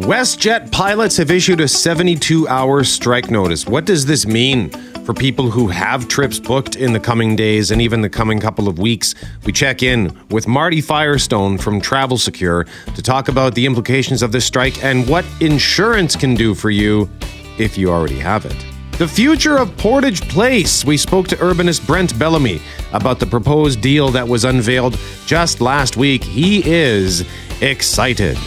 WestJet pilots have issued a 72 hour strike notice. What does this mean for people who have trips booked in the coming days and even the coming couple of weeks? We check in with Marty Firestone from Travel Secure to talk about the implications of this strike and what insurance can do for you if you already have it. The future of Portage Place. We spoke to urbanist Brent Bellamy about the proposed deal that was unveiled just last week. He is excited.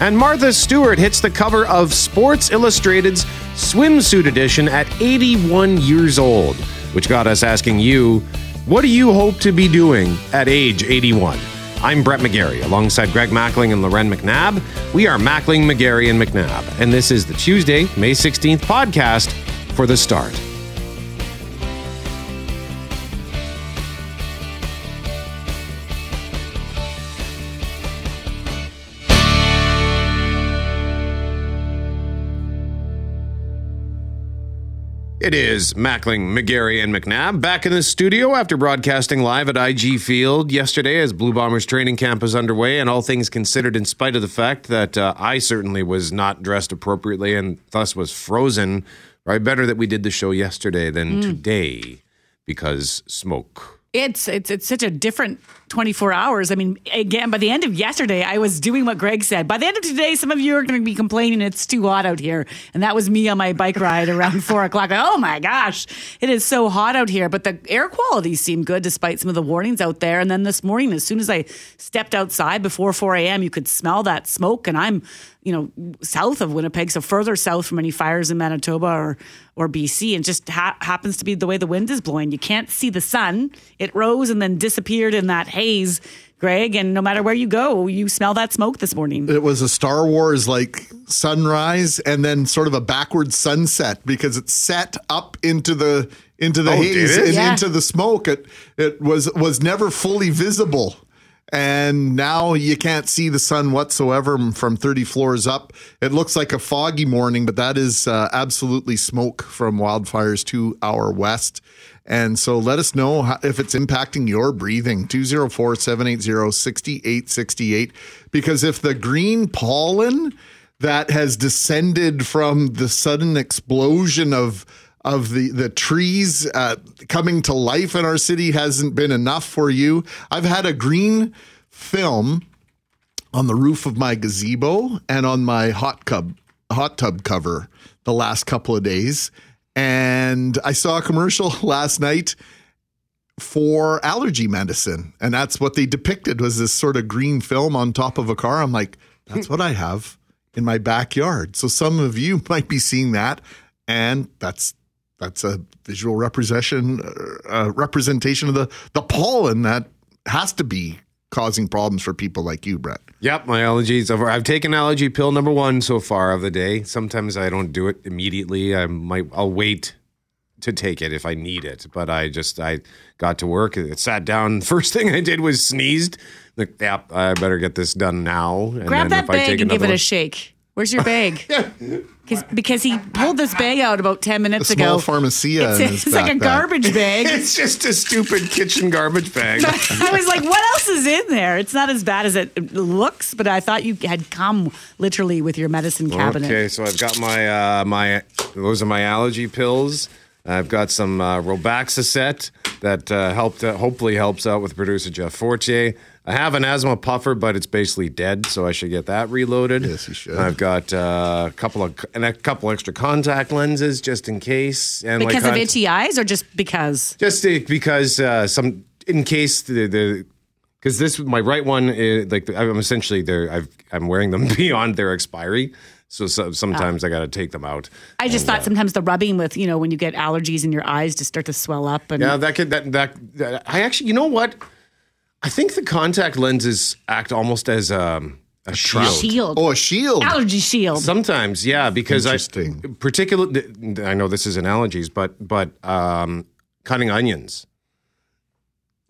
And Martha Stewart hits the cover of Sports Illustrated's swimsuit edition at 81 years old, which got us asking you, what do you hope to be doing at age 81? I'm Brett McGarry, alongside Greg Mackling and Loren McNabb. We are Mackling, McGarry, and McNabb, and this is the Tuesday, May 16th podcast for the start. It is Mackling, McGarry, and McNabb back in the studio after broadcasting live at IG Field yesterday as Blue Bombers training camp is underway. And all things considered, in spite of the fact that uh, I certainly was not dressed appropriately and thus was frozen, right? Better that we did the show yesterday than today because smoke. It's it's it's such a different 24 hours. I mean, again, by the end of yesterday, I was doing what Greg said. By the end of today, some of you are going to be complaining it's too hot out here, and that was me on my bike ride around four o'clock. Oh my gosh, it is so hot out here. But the air quality seemed good despite some of the warnings out there. And then this morning, as soon as I stepped outside before 4 a.m., you could smell that smoke, and I'm you know, south of Winnipeg, so further south from any fires in Manitoba or or BC, and just ha- happens to be the way the wind is blowing. You can't see the sun; it rose and then disappeared in that haze, Greg. And no matter where you go, you smell that smoke this morning. It was a Star Wars like sunrise and then sort of a backward sunset because it set up into the into the Oh, haze and Yeah. into the smoke. It it was was never fully visible. And now you can't see the sun whatsoever from 30 floors up. It looks like a foggy morning, but that is uh, absolutely smoke from wildfires to our west. And so let us know if it's impacting your breathing. 204 780 6868. Because if the green pollen that has descended from the sudden explosion of of the the trees uh, coming to life in our city hasn't been enough for you. I've had a green film on the roof of my gazebo and on my hot tub hot tub cover the last couple of days. And I saw a commercial last night for allergy medicine. And that's what they depicted was this sort of green film on top of a car. I'm like, that's what I have in my backyard. So some of you might be seeing that. And that's that's a visual representation uh, representation of the the pollen that has to be causing problems for people like you, Brett. Yep, my allergies over. I've taken allergy pill number one so far of the day. Sometimes I don't do it immediately. I might. I'll wait to take it if I need it. But I just I got to work. It sat down. First thing I did was sneezed. Like, yep, I better get this done now. And Grab then that bag and give it another a shake. Where's your bag? Because because he pulled this bag out about ten minutes A small ago. pharmacia. It's, in a- his it's like a garbage bag. It's just a stupid kitchen garbage bag. I was like, what else is in there? It's not as bad as it looks, but I thought you had come literally with your medicine cabinet. Okay, so I've got my uh, my those are my allergy pills. I've got some uh, Robaxacet that uh, helped uh, hopefully helps out with producer Jeff Fortier. I have an asthma puffer, but it's basically dead, so I should get that reloaded. Yes, you should. I've got uh, a couple of and a couple extra contact lenses just in case. And Because like of con- itchy eyes or just because? just because uh, some in case the the because this my right one is like I'm essentially there I've I'm wearing them beyond their expiry. So, so sometimes I got to take them out. I just uh, thought sometimes the rubbing with, you know, when you get allergies in your eyes just start to swell up. And Yeah, that could that, that that I actually you know what? I think the contact lenses act almost as um, a shield. shield. Oh, a shield. Allergy shield. Sometimes, yeah, because I particularly I know this isn't allergies, but but um, cutting onions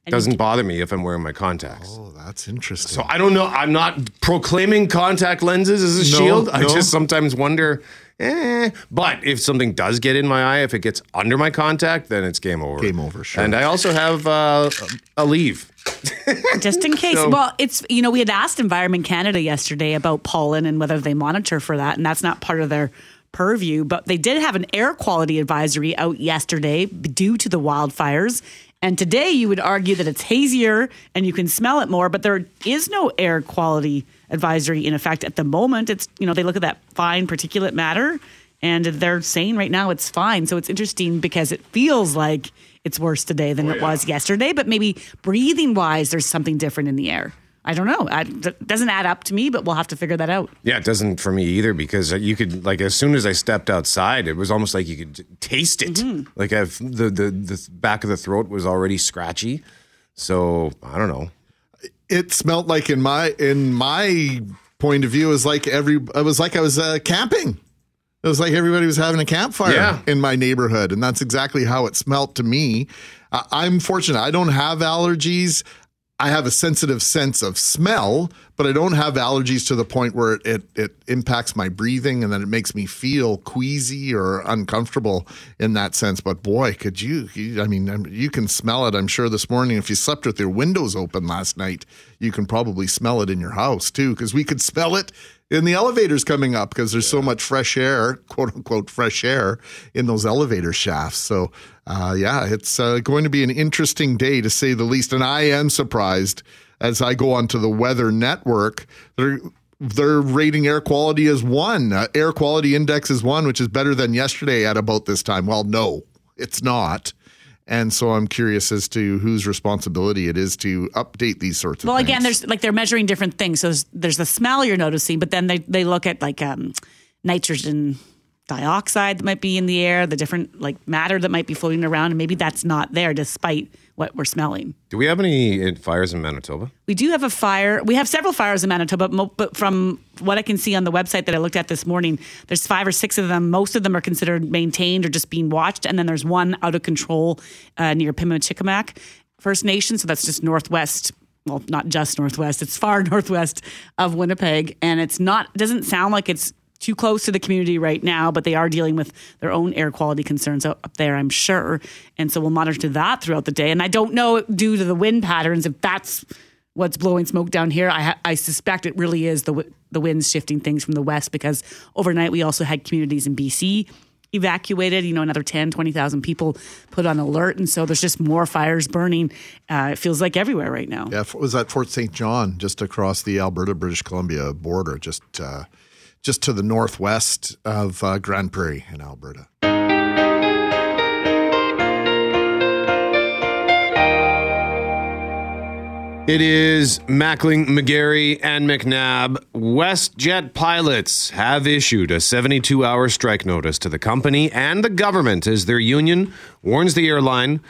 And doesn't bother me if I'm wearing my contacts. Oh, that's interesting. So I don't know. I'm not proclaiming contact lenses as a No, shield. I just sometimes wonder eh. But if something does get in my eye, if it gets under my contact, then it's game over. Game over, sure. And I also have uh, a leave. just in case. So- well, it's you know we had asked Environment Canada yesterday about pollen and whether they monitor for that, and that's not part of their purview. But they did have an air quality advisory out yesterday due to the wildfires. And today you would argue that it's hazier and you can smell it more, but there is no air quality advisory in effect at the moment. It's you know they look at that fine particulate matter and they're saying right now it's fine. So it's interesting because it feels like it's worse today than oh, it was yesterday, but maybe breathing wise, there's something different in the air. I don't know. It doesn't add up to me, but we'll have to figure that out. Yeah, it doesn't for me either because uh, you could like as soon as I stepped outside, it was almost like you could taste it. Mm-hmm. Like I've the, the the back of the throat was already scratchy. So I don't know. It smelled like in my in my point of view, it was like every it was like I was uh, camping. It was like everybody was having a campfire Yeah. in my neighborhood, and that's exactly how it smelt to me. Uh, I'm fortunate; I don't have allergies. I have a sensitive sense of smell, but I don't have allergies to the point where it, it, it impacts my breathing and then it makes me feel queasy or uncomfortable in that sense. But boy, could you, you I mean, you can smell it. I'm sure this morning, if you slept with your windows open last night, you can probably smell it in your house too, because we could smell it in the elevators coming up because there's so much fresh air, quote unquote, fresh air in those elevator shafts. So, uh, yeah, it's uh, going to be an interesting day to say the least. And I am surprised as I go onto the Weather Network. They're they're rating air quality as one. Uh, air quality index is one, which is better than yesterday at about this time. Well, no, it's not. And so I'm curious as to whose responsibility it is to update these sorts of Well, things. again, there's like they're measuring different things. So there's, there's the smell you're noticing, but then they, they look at like um, nitrogen dioxide that might be in the air, the different like matter that might be floating around, and maybe that's not there despite what we're smelling. Do we have any uh, fires in Manitoba? We do have a fire. We have several fires in Manitoba, but from what I can see on the website that I looked at this morning, there's five or six of them. Most of them are considered maintained or just being watched, and then there's one out of control uh, near Pimicikamak First Nation. So that's just northwest. Well, not just northwest. It's far northwest of Winnipeg, and it's not. Doesn't sound like it's too close to the community right now, but they are dealing with their own air quality concerns up there, I'm sure. And so we'll monitor that throughout the day. And I don't know due to the wind patterns if that's what's blowing smoke down here. I, I suspect it really is the the winds shifting things from the west because overnight we also had communities in BC evacuated. You know, another 10, 20,000 people put on alert, and so there's just more fires burning. Uh, it feels like everywhere right now. Yeah, it was at Fort St. John, just across the Alberta British Columbia border, just uh, just to the northwest of uh, Grande Prairie in Alberta. It is Mackling, McGarry, and McNabb. WestJet pilots have issued a 72 hour strike notice to the company and the government as their union warns the airline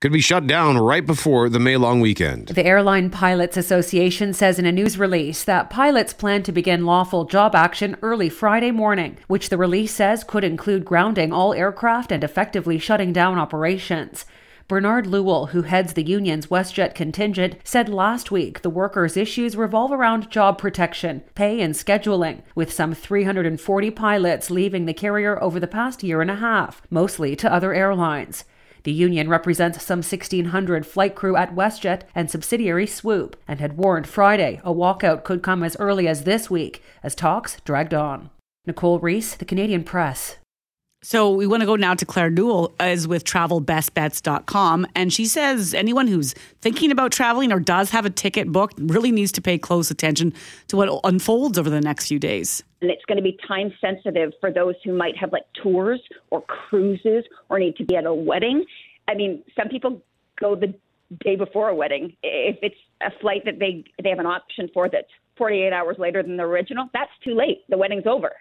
could be shut down right before the May long weekend. The Airline Pilots Association says in a news release that pilots plan to begin lawful job action early Friday morning, which the release says could include grounding all aircraft and effectively shutting down operations. Bernard Lewall, who heads the union's WestJet contingent, said last week the workers' issues revolve around job protection, pay, and scheduling, with some 340 pilots leaving the carrier over the past year and a half, mostly to other airlines. The union represents some 1,600 flight crew at WestJet and subsidiary Swoop and had warned Friday a walkout could come as early as this week as talks dragged on. Nicole Reese, The Canadian Press. So we want to go now to Claire Newell as with travelbestbets.com. And she says anyone who's thinking about traveling or does have a ticket booked really needs to pay close attention to what unfolds over the next few days. and it's going to be time sensitive for those who might have like tours or cruises or need to be at a wedding. I mean, some people go the day before a wedding. If it's a flight that they they have an option for that's 48 hours later than the original, that's too late. The wedding's over.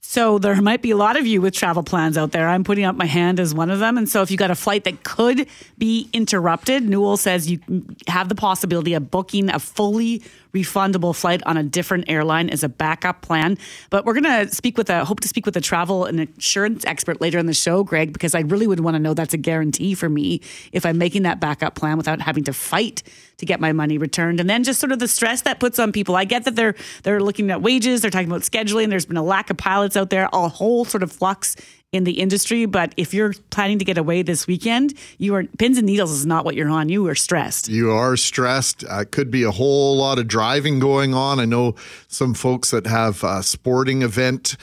So there might be a lot of you with travel plans out there. I'm putting up my hand as one of them. And so if you got a flight that could be interrupted, Newell says you have the possibility of booking a fully refundable flight on a different airline as a backup plan. But we're going to speak with a hope to speak with a travel and insurance expert later in the show, Greg, because I really would want to know that's a guarantee for me if I'm making that backup plan without having to fight to get my money returned. And then just sort of the stress that puts on people. I get that they're they're looking at wages, they're talking about scheduling. There's been a lack of pilots out there, a whole sort of flux in the industry. But if you're planning to get away this weekend, you are pins and needles is not what you're on. You are stressed. You are stressed. Uh, could be a whole lot of driving going on. I know some folks that have sporting event.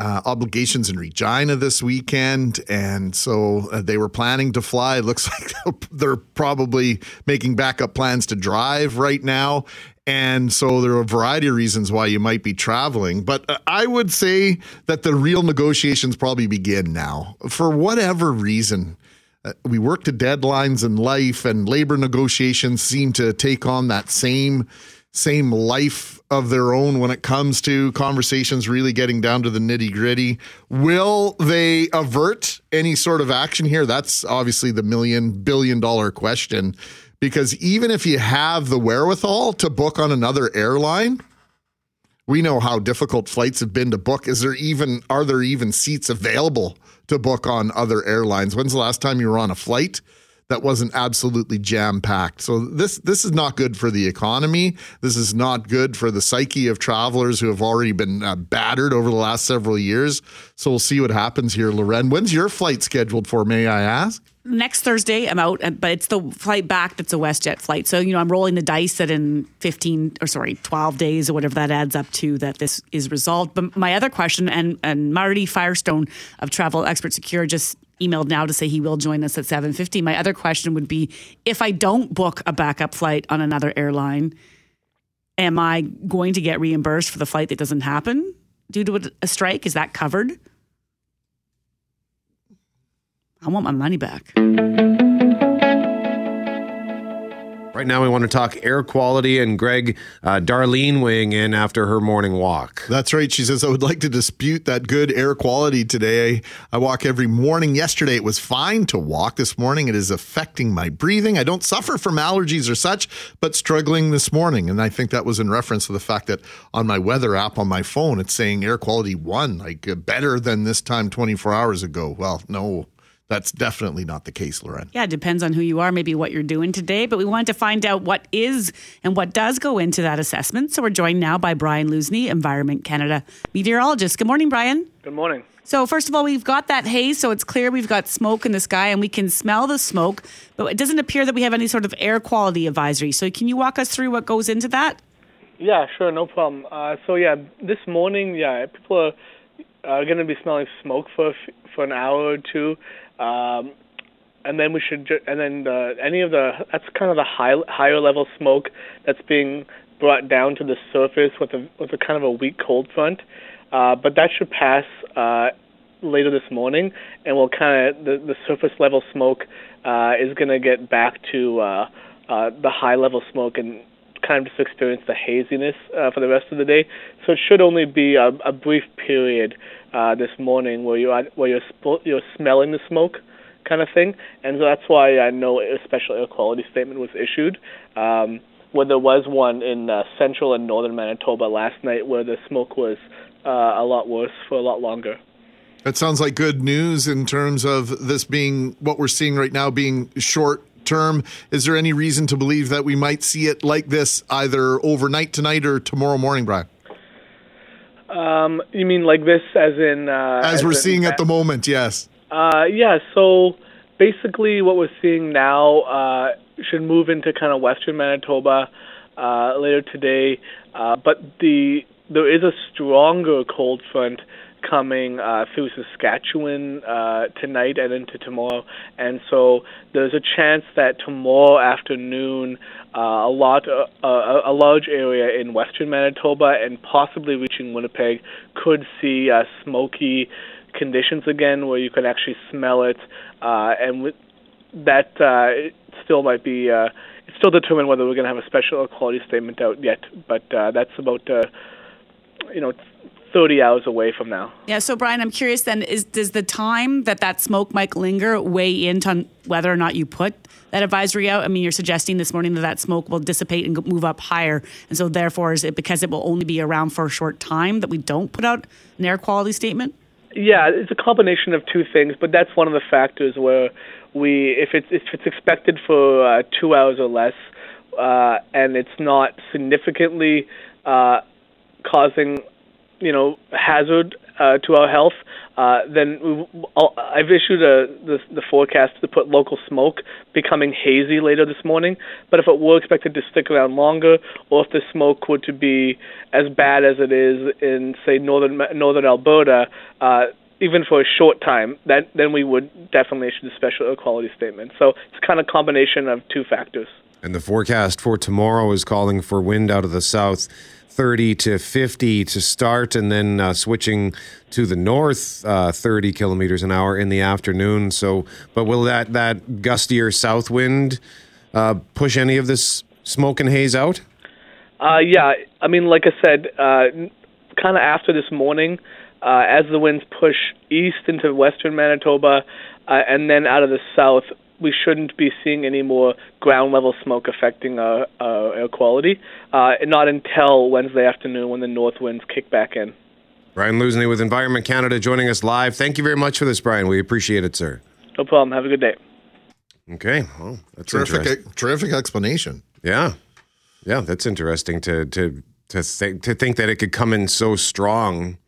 Uh, obligations in Regina this weekend, and so uh, they were planning to fly. It looks like they're probably making backup plans to drive right now. And so there are a variety of reasons why you might be traveling. But uh, I would say that the real negotiations probably begin now. For whatever reason, uh, we work to deadlines in life, and labor negotiations seem to take on that same same life of their own when it comes to conversations really getting down to the nitty gritty. Will they avert any sort of action here? That's obviously the million billion dollar question because even if you have the wherewithal to book on another airline, we know how difficult flights have been to book. Is there even are there even seats available to book on other airlines? When's the last time you were on a flight that wasn't absolutely jam packed? So this this is not good for the economy. This is not good for the psyche of travelers who have already been uh, battered over the last several years. So we'll see what happens here, Loren. When's your flight scheduled for? May I ask? Next Thursday I'm out, uh, but it's the flight back that's a WestJet flight. So you know I'm rolling the dice that in 15 or sorry 12 days or whatever that adds up to that this is resolved. But my other question and and Marty Firestone of Travel Expert Secure just emailed now to say he will join us at 7:50. My other question would be if I don't book a backup flight on another airline, am I going to get reimbursed for the flight that doesn't happen due to a strike? Is that covered? I want my money back. Right now, we want to talk air quality and Greg, uh, Darlene weighing in after her morning walk. That's right. She says, I would like to dispute that good air quality today. I walk every morning. Yesterday, it was fine to walk. This morning, it is affecting my breathing. I don't suffer from allergies or such, but struggling this morning. And I think that was in reference to the fact that on my weather app on my phone, it's saying air quality one, like uh, better than this time 24 hours ago. Well, no, that's definitely not the case, Loren. Yeah, it depends on who you are, maybe what you're doing today. But we wanted to find out what is and what does go into that assessment. So we're joined now by Brian Lusney, Environment Canada meteorologist. Good morning, Brian. Good morning. So, first of all, we've got that haze, so it's clear we've got smoke in the sky and we can smell the smoke, but it doesn't appear that we have any sort of air quality advisory. So, can you walk us through what goes into that? Yeah, sure, no problem. Uh, so, yeah, this morning, yeah, people are, are going to be smelling smoke for for an hour or two. Um, and then we should, ju- and then uh, any of the that's kind of the high higher level smoke that's being brought down to the surface with a with a kind of a weak cold front. Uh, but that should pass uh, later this morning, and we'll kind of the the surface level smoke uh, is going to get back to uh, uh, the high level smoke and kind of just experience the haziness uh, for the rest of the day. So it should only be a, a brief period uh, this morning where you where you're sp- you're smelling the smoke kind of thing, and so that's why I know a special air quality statement was issued. Um, where there was one in uh, central and northern Manitoba last night, where the smoke was uh, a lot worse for a lot longer. That sounds like good news in terms of this being what we're seeing right now being short term. Is there any reason to believe that we might see it like this either overnight tonight or tomorrow morning, Brian? Um, you mean like this, as in uh, as, as we're in, seeing at the moment? Yes. Uh, yeah. So basically, what we're seeing now uh, should move into kind of western Manitoba uh, later today, uh, but the there is a stronger cold front coming uh, through Saskatchewan uh, tonight and into tomorrow, and so there's a chance that tomorrow afternoon uh, a lot, uh, a, a large area in western Manitoba and possibly reaching Winnipeg could see uh, smoky conditions again, where you can actually smell it, uh, and with that uh, still might be. Uh, it's still determined whether we're going to have a special quality statement out yet, but uh, that's about uh, you know 30 hours away from now. Yeah. So, Brian, I'm curious then, is does the time that that smoke might linger weigh into whether or not you put that advisory out? I mean, you're suggesting this morning that that smoke will dissipate and move up higher. And so, therefore, is it because it will only be around for a short time that we don't put out an air quality statement? Yeah, it's a combination of two things, but that's one of the factors where we, if it's if it's expected for uh, two hours or less, uh, and it's not significantly uh, causing, you know, hazard uh, to our health, uh, then I've issued a, the, the forecast to put local smoke becoming hazy later this morning. But if it were expected to stick around longer, or if the smoke were to be as bad as it is in, say, northern northern Alberta, uh, even for a short time, that then we would definitely issue the special air quality statement. So it's kind of a combination of two factors. And the forecast for tomorrow is calling for wind out of the south 30 to 50 to start, and then uh, switching to the north uh, 30 kilometers an hour in the afternoon. So, but will that, that gustier south wind uh, push any of this smoke and haze out? Uh, yeah, I mean, like I said, uh, kind of after this morning, uh, as the winds push east into western Manitoba and then out of the south, we shouldn't be seeing any more ground level smoke affecting our, our air quality, uh, not until Wednesday afternoon when the north winds kick back in. Brian Lusney with Environment Canada joining us live. Thank you very much for this, Brian. We appreciate it, sir. No problem. Have a good day. Okay. Well, that's terrific. Terrific explanation. Yeah, yeah, that's interesting to to to think to think that it could come in so strong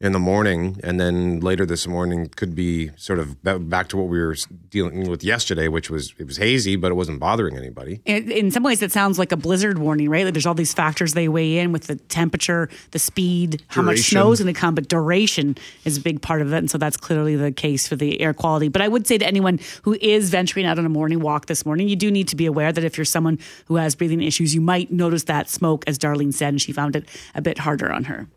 in the morning, and then later this morning could be sort of back to what we were dealing with yesterday, which was it was hazy, but it wasn't bothering anybody. In, in some ways, it sounds like a blizzard warning, right? Like there's all these factors they weigh in with the temperature, the speed, duration. how much snow is going to come, but duration is a big part of it, and so that's clearly the case for the air quality. But I would say to anyone who is venturing out on a morning walk this morning, you do need to be aware that if you're someone who has breathing issues, you might notice that smoke, as Darlene said, and she found it a bit harder on her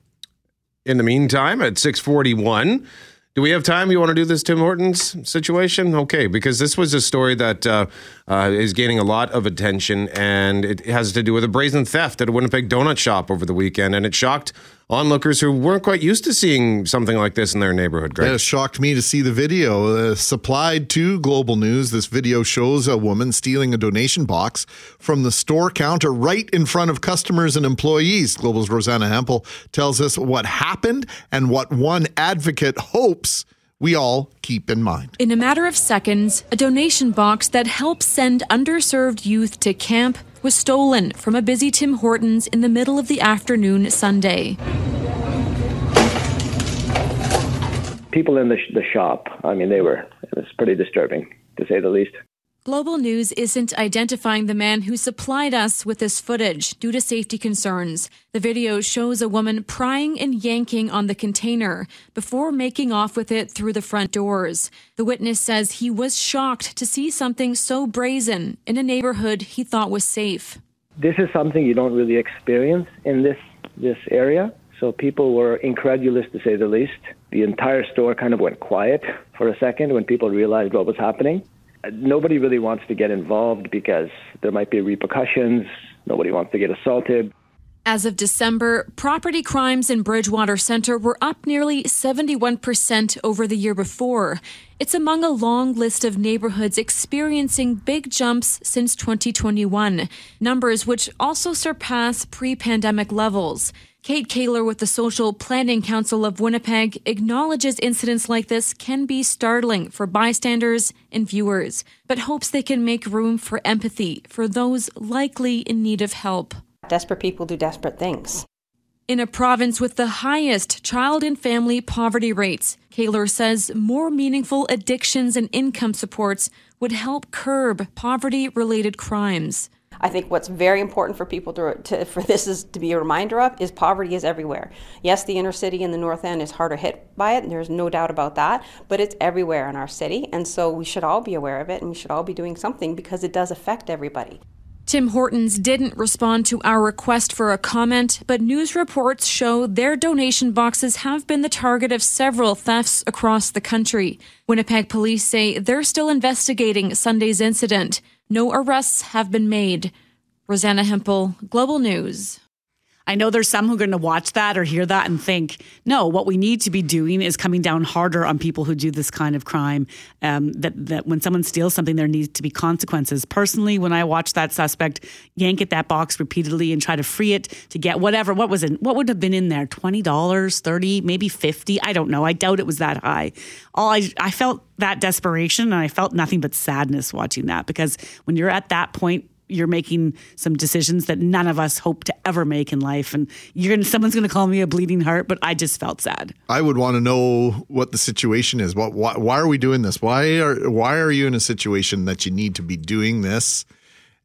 in the meantime at 641 do we have time? You want to do this Tim Hortons situation? Okay, because this was a story that uh, uh, is gaining a lot of attention, and it has to do with a brazen theft at a Winnipeg donut shop over the weekend, and it shocked onlookers who weren't quite used to seeing something like this in their neighborhood. Greg. It shocked me to see the video uh, supplied to Global News. This video shows a woman stealing a donation box from the store counter right in front of customers and employees. Global's Rosanna Hempel tells us what happened and what one advocate hopes we all keep in mind. In a matter of seconds, a donation box that helps send underserved youth to camp was stolen from a busy Tim Hortons in the middle of the afternoon Sunday. People in the, sh- the shop, I mean, they were, it was pretty disturbing, to say the least. Global News isn't identifying the man who supplied us with this footage due to safety concerns. The video shows a woman prying and yanking on the container before making off with it through the front doors. The witness says he was shocked to see something so brazen in a neighborhood he thought was safe. This is something you don't really experience in this this area. So people were incredulous to say the least. The entire store kind of went quiet for a second when people realized what was happening nobody really wants to get involved because there might be repercussions. Nobody wants to get assaulted. As of December, property crimes in Bridgwater Center were up nearly 71% over the year before. It's among a long list of neighborhoods experiencing big jumps since 2021, numbers which also surpass pre pandemic levels. Kate Kehler with the Social Planning Council of Winnipeg acknowledges incidents like this can be startling for bystanders and viewers, but hopes they can make room for empathy for those likely in need of help. Desperate people do desperate things. In a province with the highest child and family poverty rates, Kehler says more meaningful addictions and income supports would help curb poverty related crimes. I think what's very important for people to, to, for this is to be a reminder of is poverty is everywhere. Yes, the inner city and the north end is harder hit by it, and there's no doubt about that, but it's everywhere in our city, and so we should all be aware of it and we should all be doing something because it does affect everybody. Tim Hortons didn't respond to our request for a comment, but news reports show their donation boxes have been the target of several thefts across the country. Winnipeg police say they're still investigating Sunday's incident. No arrests have been made. Rosanna Hempel, Global News. I know there's some who are going to watch that or hear that and think, no, what we need to be doing is coming down harder on people who do this kind of crime. Um, that that when someone steals something, there needs to be consequences. Personally, when I watch that suspect yank at that box repeatedly and try to free it to get whatever, what was it? What would have been in there? Twenty dollars, thirty, maybe fifty. I don't know. I doubt it was that high. All I I felt that desperation and I felt nothing but sadness watching that because when you're at that point you're making some decisions that none of us hope to ever make in life and you're gonna someone's gonna call me a bleeding heart but i just felt sad I would want to know what the situation is. What why, why are we doing this? Why are why are you in a situation that you need to be doing this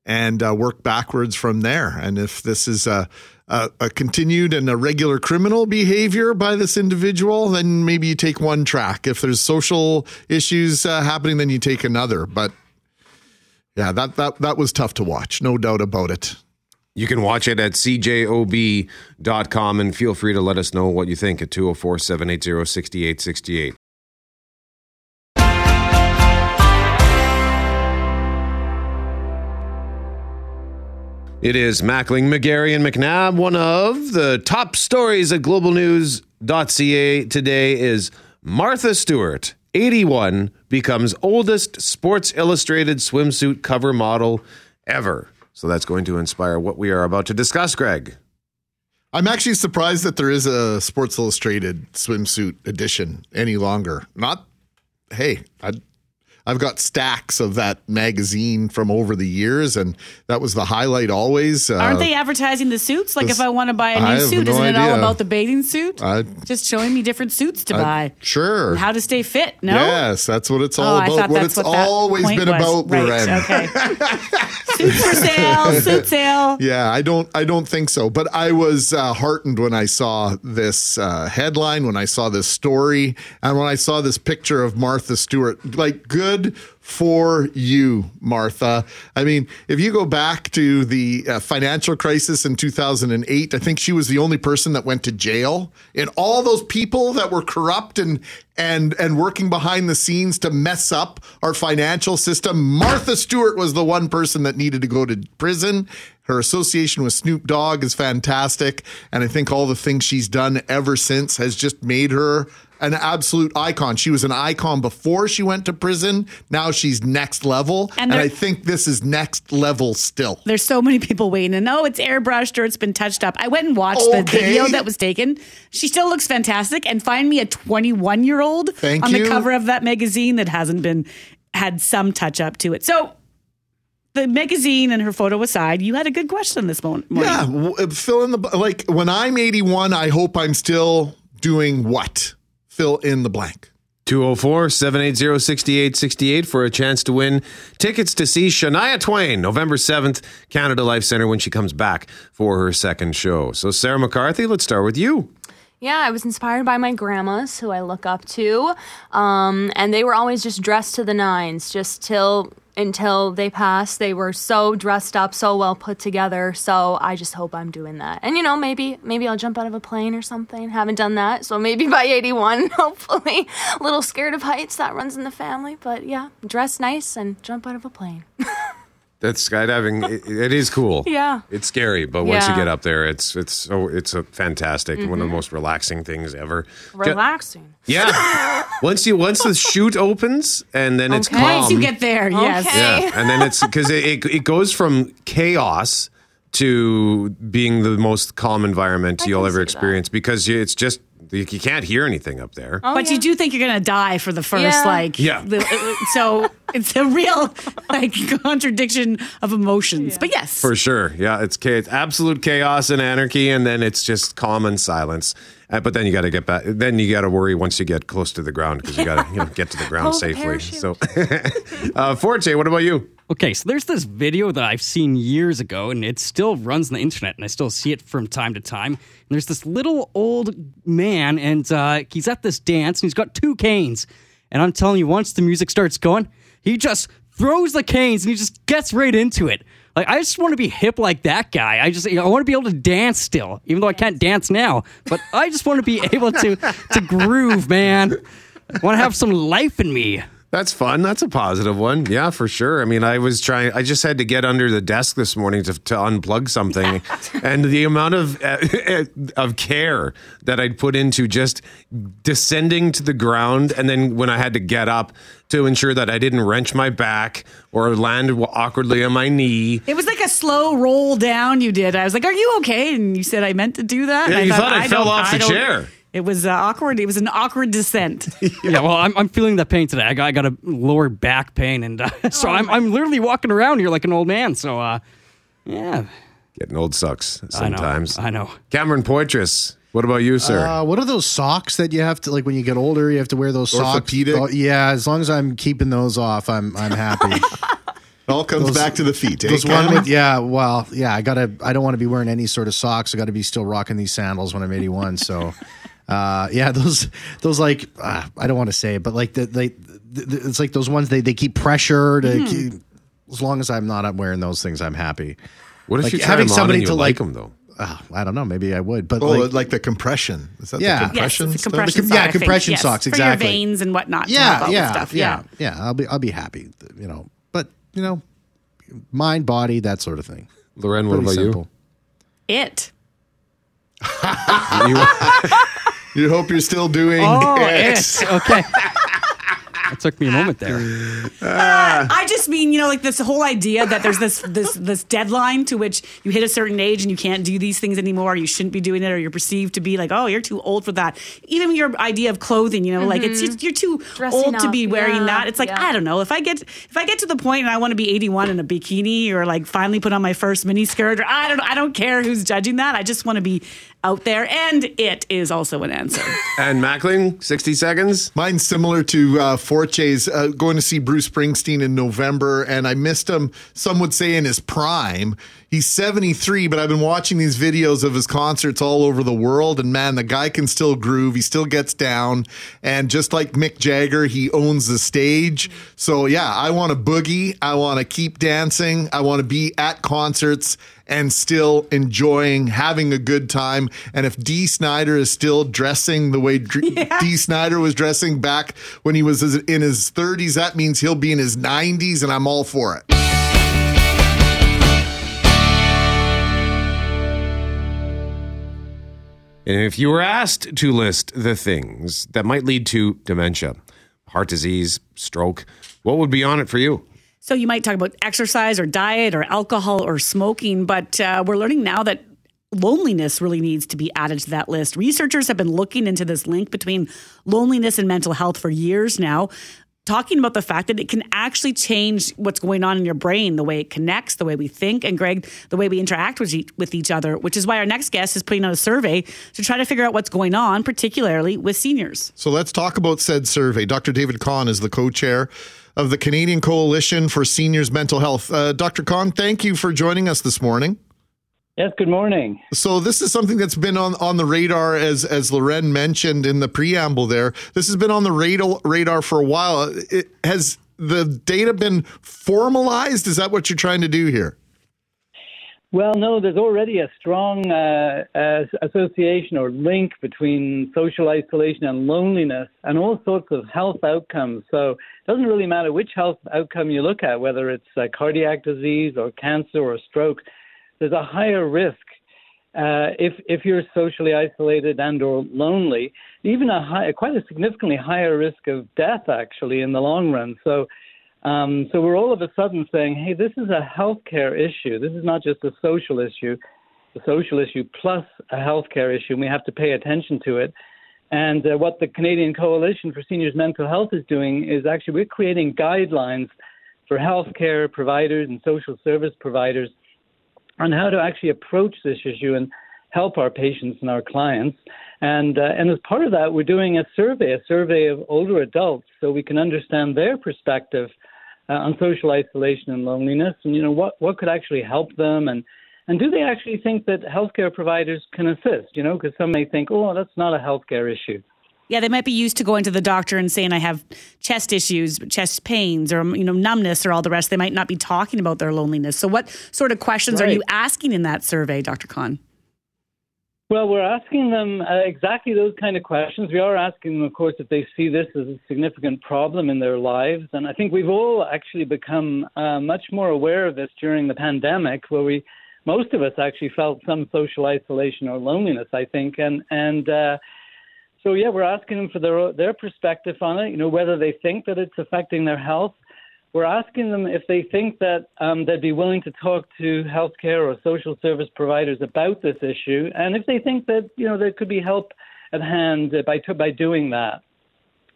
and uh, work backwards from there? And if this is a, a a continued and a regular criminal behavior by this individual, then maybe you take one track. If there's social issues uh, happening, then you take another. But yeah, that that that was tough to watch, no doubt about it. You can watch it at cjob.com and feel free to let us know what you think at 204 780 6868. It is Mackling, McGarry, and McNabb. One of the top stories at globalnews.ca today is Martha Stewart, 81, becomes oldest Sports Illustrated swimsuit cover model ever. So that's going to inspire what we are about to discuss, Greg. I'm actually surprised that there is a Sports Illustrated swimsuit edition any longer. Not, hey, I, I've got stacks of that magazine from over the years, and that was the highlight always. Uh, aren't they advertising the suits like if i want to buy a new suit no isn't it all about the bathing suit I- just showing me different suits to I- buy Sure. how to stay fit no Yes, that's what it's Oh, all I about. What it's what always been was. about, Right, Loren. okay. Suits for sale, suit sale. Yeah, I don't I don't think so. But I was uh, heartened when I saw this uh, headline, when I saw this story, and when I saw this picture of Martha Stewart. Like, good for you, Martha. I mean, if you go back to the uh, financial crisis in 2008, I think she was the only person that went to jail. And all those people that were corrupt and and and working behind the scenes to mess up our financial system, Martha Stewart was the one person that needed to go to prison. Her association with Snoop Dogg is fantastic, and I think all the things she's done ever since has just made her an absolute icon. She was an icon before she went to prison. Now she's next level, And and, I think this is next level still. There's so many people waiting and oh, it's airbrushed or it's been touched up. I went and watched the video that was taken. She still looks fantastic. And find me a 21 year old on you. the cover of that magazine that hasn't been had some touch up to it. So the magazine and her photo aside, you had a good question this mo- morning. Yeah, fill in the like when I'm 81, I hope I'm still doing what? Fill in the blank. 204 780 6868 for a chance to win tickets to see Shania Twain November 7th, Canada Life Center, when she comes back for her second show. So, Sarah McCarthy, let's start with you. Yeah, I was inspired by my grandmas, who I look up to, um, and they were always just dressed to the nines, just till until they passed. They were so dressed up, so well put together. So I just hope I'm doing that. And you know, maybe maybe I'll jump out of a plane or something. Haven't done that, so maybe by 81, hopefully. A little scared of heights, that runs in the family, but yeah, dress nice and jump out of a plane. That's skydiving. it, it is cool. Yeah. It's scary, but once you get up there, it's it's so it's a fantastic, one of the mm-hmm. most relaxing things ever. Relaxing. Yeah. once you once the chute opens and then it's Okay. calm. Once you get there, yes. Okay. Yeah, and then it's because it, it it goes from chaos to being the most calm environment you'll ever that. experience because you, it's just you, you can't hear anything up there. Oh, but yeah. you do think you're going to die for the first, Yeah. like, Yeah. the- uh, so it's a real, like, contradiction of emotions. But yes. For sure, yeah, it's it's absolute chaos and anarchy, and then it's just calm and silence. Uh, but then you got to get back. Then you got to worry once you get close to the ground because you got to you know, get to the ground Pull the safely. So, uh, Forte, what about you? Okay, so there's this video that I've seen years ago, and it still runs on the internet, and I still see it from time to time. And there's this little old man, and uh, he's at this dance, and he's got two canes. And I'm telling you, once the music starts going, he just throws the canes and he just gets right into it. Like I just want to be hip like that guy. I just I want to be able to dance still, even though I can't dance now. But I just want to be able to to groove, man. I want to have some life in me. That's fun. That's a positive one. Yeah, for sure. I mean, I was trying, I just had to get under the desk this morning to, to unplug something. and the amount of, uh, of care that I'd put into just descending to the ground. And then when I had to get up to ensure that I didn't wrench my back or land awkwardly on my knee. It was like a slow roll down you did. I was like, "Are you okay?" And you said I meant to do that. Yeah, And you thought I fell don't- off the don't- chair. It was uh, awkward. It was an awkward descent. yeah, well, I'm, I'm feeling that pain today. I got, I got a lower back pain, and uh, Oh so I'm, I'm literally walking around here like an old man. So, uh, yeah. Getting old sucks I know, sometimes. I know. Cameron Poitras, what about you, sir? Uh, what are those socks that you have to like when you get older? You have to wear those socks. Orthopedic? Oh, yeah, as long as I'm keeping those off, I'm I'm happy. It all comes back to the feet. Eh, Those Cam? one with, yeah, well, yeah, I gotta. I don't want to be wearing any sort of socks. I got to be still rocking these sandals when I'm 81. So, uh, yeah, those those like uh, I don't want to say, it, but like the, they, the, it's like those ones they they keep pressure to. Mhm. Keep, as long as I'm not up wearing those things, I'm happy. What if Like, you try them on and you like 'em, though? Uh, I don't know. Maybe I would, but Oh, like, like, the compression. Is that Yeah. the compression? Yes, it's compression The com- sock, yeah, compression Yes, socks, for exactly. your veins and whatnot. yeah, help out with yeah, stuff. yeah, yeah. I'll be I'll be happy. You know, but you know, mind, body, that sort of thing. Loren, what Pretty about simple. It. you? You hope you're still doing Oh, it. it's okay. That took me a moment there. Uh, I just mean, you know, like this whole idea that there's this this this deadline to which you hit a certain age and you can't do these things anymore. or You shouldn't be doing it, or you're perceived to be like, oh, you're too old for that. Even your idea of clothing, you know, like it's mm-hmm. just, you're too Dressing old to be wearing yeah, that. It's like yeah. I don't know if I get if I get to the point and I want to be 81 in a bikini or like finally put on my first mini skirt or I don't I don't care who's judging that. I just want to be out there, and it is also an answer. And Mackling, 60 seconds. Mine's similar to uh, Forche's. Uh, going to see Bruce Springsteen in November, and I missed him. Some would say in his prime. He's 73, but I've been watching these videos of his concerts all over the world, and man, the guy can still groove. He still gets down, and just like Mick Jagger, he owns the stage. So yeah, I want to boogie. I want to keep dancing. I want to be at concerts and still enjoying having a good time. And if Dee Snider is still dressing the way Dr- Dee Snider was dressing back when he was in his 30s, that means he'll be in his 90s, and I'm all for it. And if you were asked to list the things that might lead to dementia, heart disease, stroke, what would be on it for you? So you might talk about exercise or diet or alcohol or smoking, but uh, we're learning now that loneliness really needs to be added to that list. Researchers have been looking into this link between loneliness and mental health for years now. Talking about the fact that it can actually change what's going on in your brain, the way it connects, the way we think, and Greg, the way we interact with each, with each other, which is why our next guest is putting out a survey to try to figure out what's going on, particularly with seniors. So let's talk about said survey. Dr. David Conn is the co chair of the Canadian Coalition for Seniors Mental Health. Uh, Dr. Conn, thank you for joining us this morning. Yes, good morning. So this is something that's been on, on the radar, as as Loren mentioned in the preamble. There, this has been on the radar radar for a while. It has the data been formalized? Is that what you're trying to do here? Well, no, there's already a strong uh, uh, association or link between social isolation and loneliness and all sorts of health outcomes. So it doesn't really matter which health outcome you look at, whether it's uh, cardiac disease or cancer or stroke, there's a higher risk uh, if if you're socially isolated and or lonely, even a high, quite a significantly higher risk of death actually in the long run. So. Um, so we're all of a sudden saying, hey, this is a healthcare issue. This is not just a social issue, a social issue plus a healthcare issue, and we have to pay attention to it. And uh, what the Canadian Coalition for Seniors Mental Health is doing is actually we're creating guidelines for healthcare providers and social service providers on how to actually approach this issue and help our patients and our clients. And uh, and as part of that, we're doing a survey, a survey of older adults, so we can understand their perspective uh, on social isolation and loneliness, and you know what what could actually help them, and and do they actually think that healthcare providers can assist? You know, because some may think, oh, that's not a healthcare issue. Yeah, they might be used to going to the doctor and saying I have chest issues, chest pains, or you know numbness, or all the rest. They might not be talking about their loneliness. So, what sort of questions are you asking in that survey, Dr. Conn? Well, we're asking them uh, exactly those kind of questions. We are asking them, of course, if they see this as a significant problem in their lives. And I think we've all actually become uh, much more aware of this during the pandemic, where we, most of us actually felt some social isolation or loneliness, I think. And, and, uh, so yeah, we're asking them for their their perspective on it. You know, whether they think that it's affecting their health, we're asking them if they think that um, they'd be willing to talk to healthcare or social service providers about this issue, and if they think that you know there could be help at hand by by doing that.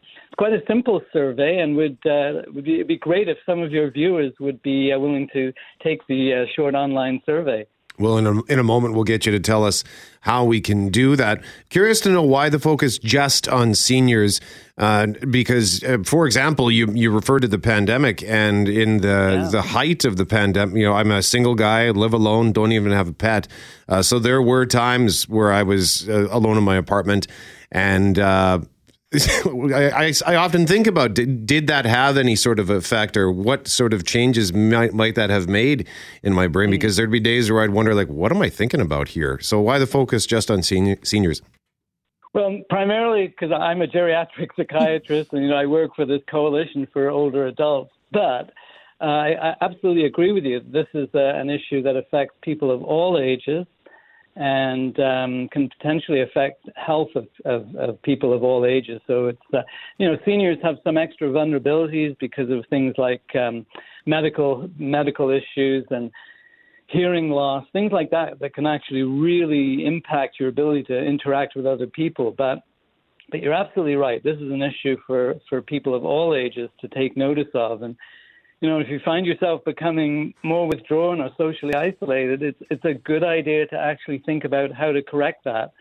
It's quite a simple survey, and would uh, would be, be great if some of your viewers would be uh, willing to take the uh, short online survey. Well, in a, in a moment, we'll get you to tell us how we can do that. Curious to know why the focus just on seniors, uh, because, uh, for example, you you referred to the pandemic, and in the yeah. the height of the pandemic, you know, I'm a single guy, live alone, don't even have a pet, uh, so there were times where I was uh, alone in my apartment, and I, I, often think about did, did that have any sort of effect or what sort of changes might, might that have made in my brain? Because there'd be days where I'd wonder, like, what am I thinking about here? So why the focus just on senior, seniors? Well, primarily because I'm a geriatric psychiatrist and you know I work for this coalition for older adults. But uh, I, I absolutely agree with you. This is uh, an issue that affects people of all ages and um, can potentially affect health of, of, of, people of all ages. So it's uh, you know seniors have some extra vulnerabilities because of things like um, medical medical issues and hearing loss, things like that that can actually really impact your ability to interact with other people. But but you're absolutely right. This is an issue for for people of all ages to take notice of and you know, if you find yourself becoming more withdrawn or socially isolated, it's it's a good idea to actually think about how to correct that.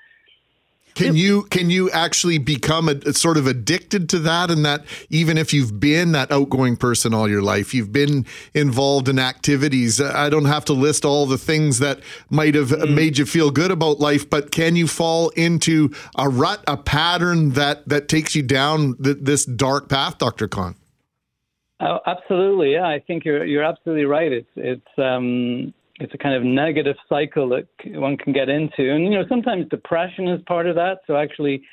Can you can you actually become a, a, sort of addicted to that and that even if you've been that outgoing person all your life, you've been involved in activities. I don't have to list all the things that might have mm. made you feel good about life, but can you fall into a rut, a pattern that that takes you down th- this dark path, Dr. Conn? Oh, absolutely. Yeah, I think you're you're absolutely right. It's it's um, it's a kind of negative cycle that one can get into, and you know sometimes depression is part of that. So actually,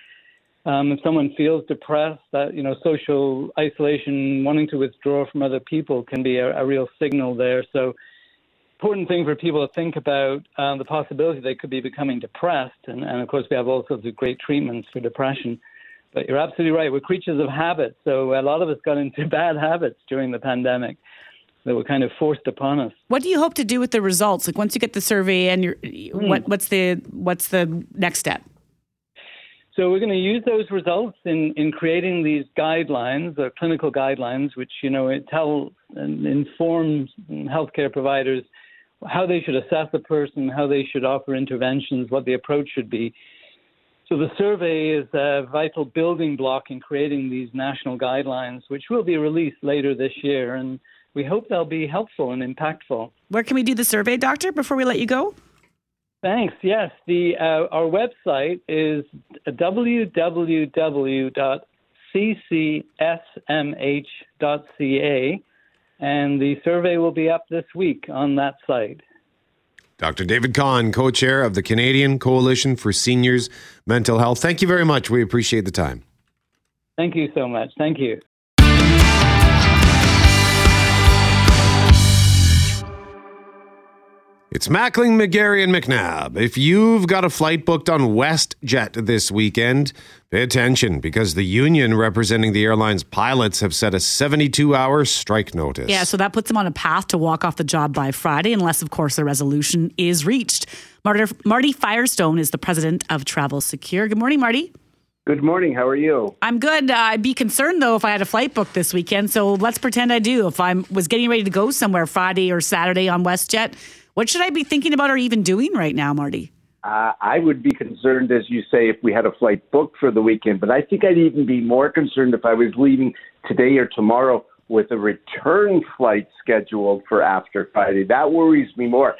um, if someone feels depressed, that you know social isolation, wanting to withdraw from other people, can be a, a real signal there. So important thing for people to think about um, the possibility they could be becoming depressed, and, and of course we have all sorts of great treatments for depression. But you're absolutely right. We're creatures of habit. So a lot of us got into bad habits during the pandemic that were kind of forced upon us. What do you hope to do with the results? Like once you get the survey and you're, mm. what, what's the what's the next step? So we're going to use those results in, in creating these guidelines, or clinical guidelines, which you know tell and informs healthcare providers how they should assess a person, how they should offer interventions, what the approach should be. So the survey is a vital building block in creating these national guidelines, which will be released later this year. And we hope they'll be helpful and impactful. Where can we do the survey, Doctor, before we let you go? Thanks. Yes, the uh, our website is www.ccsmh.ca, and the survey will be up this week on that site. Dr. David Conn, co chair of the Canadian Coalition for Seniors Mental Health. Thank you very much. We appreciate the time. Thank you so much. Thank you. It's Mackling, McGarry, and McNabb. If you've got a flight booked on WestJet this weekend, pay attention because the union representing the airline's pilots have set a 72 hour strike notice. Yeah, so that puts them on a path to walk off the job by Friday, unless, of course, a resolution is reached. Marty Firestone is the president of Travel Secure. Good morning, Marty. Good morning. How are you? I'm good. Uh, I'd be concerned though if I had a flight booked this weekend. So let's pretend I do. If I was getting ready to go somewhere Friday or Saturday on WestJet, what should I be thinking about or even doing right now, Marty? Uh, I would be concerned, as you say, if we had a flight booked for the weekend. But I think I'd even be more concerned if I was leaving today or tomorrow with a return flight scheduled for after Friday. That worries me more.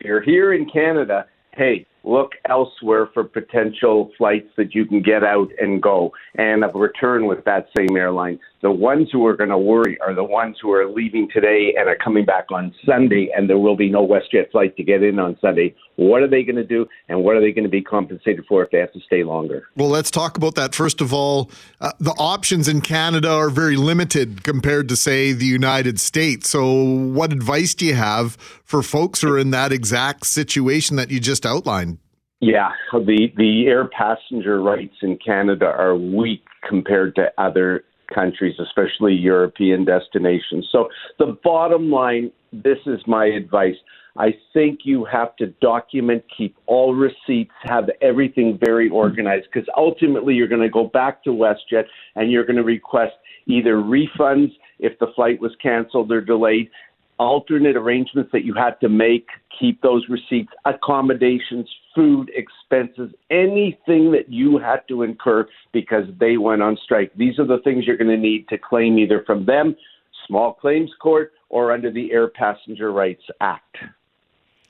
If you're here in Canada, hey, look elsewhere for potential flights that you can get out and go and a return with that same airline. The ones who are going to worry are the ones who are leaving today and are coming back on Sunday, and there will be no WestJet flight to get in on Sunday. What are they going to do, and what are they going to be compensated for if they have to stay longer? Well, let's talk about that. First of all, uh, the options in Canada are very limited compared to, say, the United States. So, what advice do you have for folks who are in that exact situation that you just outlined? Yeah, the the air passenger rights in Canada are weak compared to other countries, especially European destinations. So the bottom line, this is my advice. I think you have to document, keep all receipts, have everything very organized because ultimately you're going to go back to WestJet and you're going to request either refunds if the flight was canceled or delayed, alternate arrangements that you had to make, keep those receipts, accommodations, food, expenses, anything that you had to incur because they went on strike. These are the things you're going to need to claim either from them, small claims court, or under the Air Passenger Rights Act.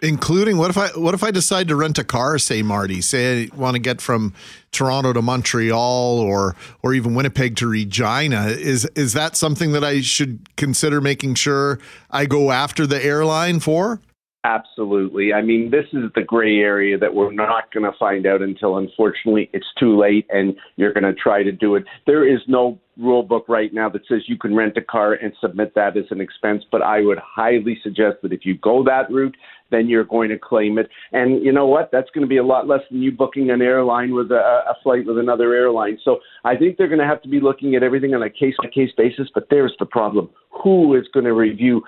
Including what if I what if I decide to rent a car, say Marty, say I want to get from Toronto to Montreal or or even Winnipeg to Regina. Is is that something that I should consider making sure I go after the airline for? Absolutely. I mean, this is the gray area that we're not going to find out until, unfortunately, it's too late and you're going to try to do it. There is no rule book right now that says you can rent a car and submit that as an expense, but I would highly suggest that if you go that route, then you're going to claim it. And you know what? That's going to be a lot less than you booking an airline with a, a flight with another airline. So I think they're going to have to be looking at everything on a case by case basis. But there's the problem who is going to review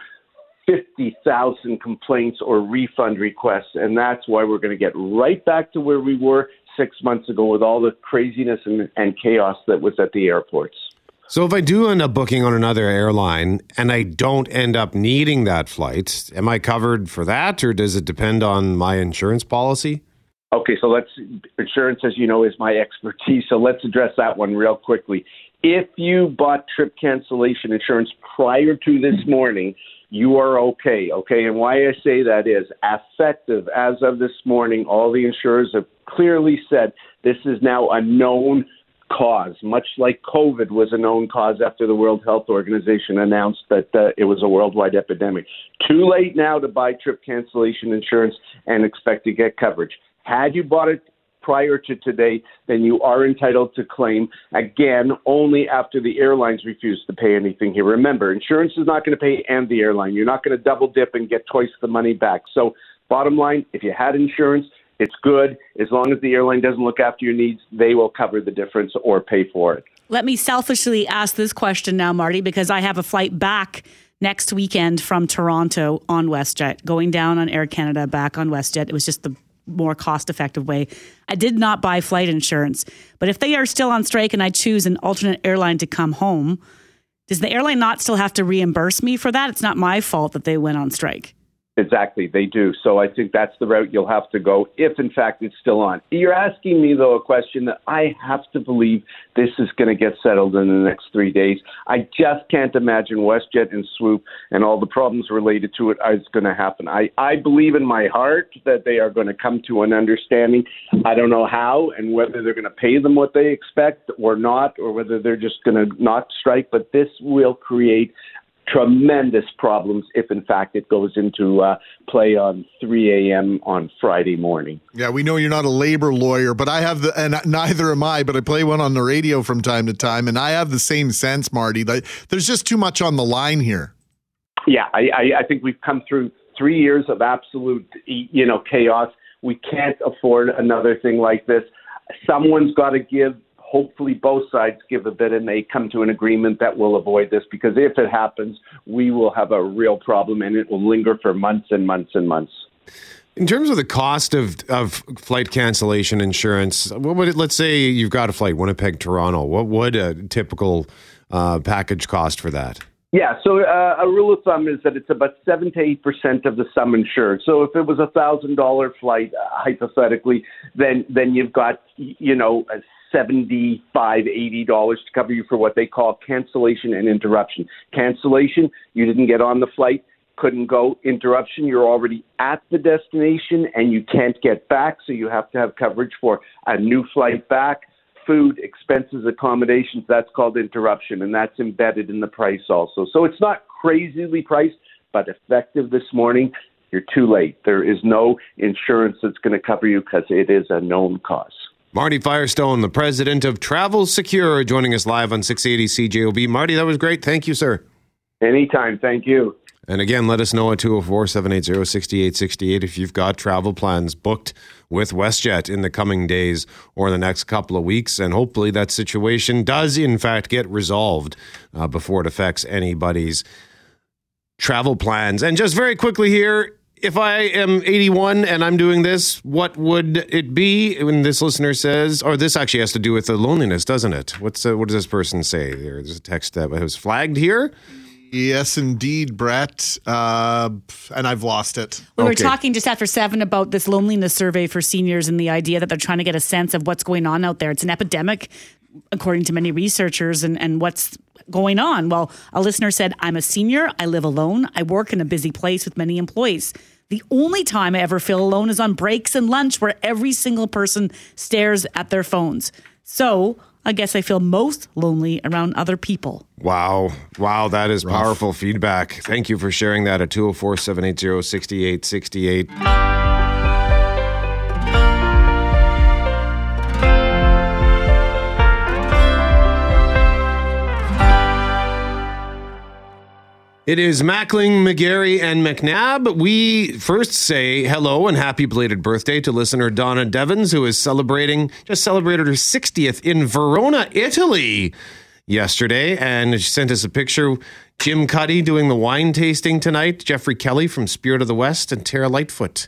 50,000 complaints or refund requests. And that's why we're going to get right back to where we were six months ago with all the craziness and, and chaos that was at the airports. So if I do end up booking on another airline and I don't end up needing that flight, am I covered for that or does it depend on my insurance policy? Okay, so let's insurance as you know is my expertise, so let's address that one real quickly. If you bought trip cancellation insurance prior to this morning, you are okay. Okay. And why I say that is effective as of this morning, all the insurers have clearly said this is now a known cause, much like COVID was a known cause after the World Health Organization announced that uh, it was a worldwide epidemic. Too late now to buy trip cancellation insurance and expect to get coverage. Had you bought it prior to today, then you are entitled to claim again only after the airlines refuse to pay anything here. Remember, insurance is not going to pay and the airline. You're not going to double dip and get twice the money back. So, bottom line, if you had insurance, it's good. As long as the airline doesn't look after your needs, they will cover the difference or pay for it. Let me selfishly ask this question now, Marty, because I have a flight back next weekend from Toronto on WestJet, going down on Air Canada, back on WestJet. It was just the more cost effective way. I did not buy flight insurance, but if they are still on strike and I choose an alternate airline to come home, does the airline not still have to reimburse me for that? It's not my fault that they went on strike. Exactly, they do. So I think that's the route you'll have to go if, in fact, it's still on. You're asking me, though, a question that I have to believe this is going to get settled in the next three days. I just can't imagine WestJet and Swoop and all the problems related to it is going to happen. I, I believe in my heart that they are going to come to an understanding. I don't know how and whether they're going to pay them what they expect or not, or whether they're just going to not strike, but this will create tremendous problems if, in fact, it goes into uh, play on 3 a.m. on Friday morning. Yeah, we know you're not a labor lawyer, but I have the, and neither am I, but I play one on the radio from time to time, and I have the same sense, Marty. That there's just too much on the line here. Yeah, I, I, I think we've come through three years of absolute, you know, chaos. We can't afford another thing like this. Someone's got to give hopefully both sides give a bit and they come to an agreement that will avoid this because if it happens, we will have a real problem and it will linger for months and months and months. In terms of the cost of, of flight cancellation insurance, what would it, let's say you've got a flight Winnipeg Toronto, what would a typical uh, package cost for that? Yeah, so uh, a rule of thumb is that it's about seven to eight percent of the sum insured. So if it was a thousand dollar flight, uh, hypothetically, then then you've got you know 75 $80 to cover you for what they call cancellation and interruption. Cancellation, you didn't get on the flight, couldn't go. Interruption, you're already at the destination and you can't get back, so you have to have coverage for a new flight back. Food, expenses, accommodations, that's called interruption, and that's embedded in the price also. So it's not crazily priced, but effective this morning, you're too late. There is no insurance that's going to cover you because it is a known cause. Marty Firestone, the president of Travel Secure, joining us live on 680 CJOB. Marty, that was great. Thank you, sir. Anytime. Thank you. And again, let us know at 204 780 6868 if you've got travel plans booked with WestJet in the coming days or the next couple of weeks. And hopefully that situation does, in fact, get resolved uh, before it affects anybody's travel plans. And just very quickly here, if I am 81 and I'm doing this, what would it be when this listener says, or this actually has to do with the loneliness, doesn't it? What's uh, what does this person say? Here? There's a text that was flagged here. Yes, indeed, Brett. Uh, and I've lost it. We were talking just after seven about this loneliness survey for seniors and the idea that they're trying to get a sense of what's going on out there. It's an epidemic, according to many researchers, and, and what's going on. Well, a listener said, I'm a senior. I live alone. I work in a busy place with many employees. The only time I ever feel alone is on breaks and lunch where every single person stares at their phones. So I guess I feel most lonely around other people. Wow. Wow, that is powerful feedback. Thank you for sharing that at 204 780 6868. It is Mackling, McGarry, and McNabb. We first say hello and happy belated birthday to listener Donna Devons, who is celebrating, just celebrated her 60th in Verona, Italy yesterday. And she sent us a picture. Jim Cuddy doing the wine tasting tonight, Geoffrey Kelly from Spirit of the West, and Tara Lightfoot.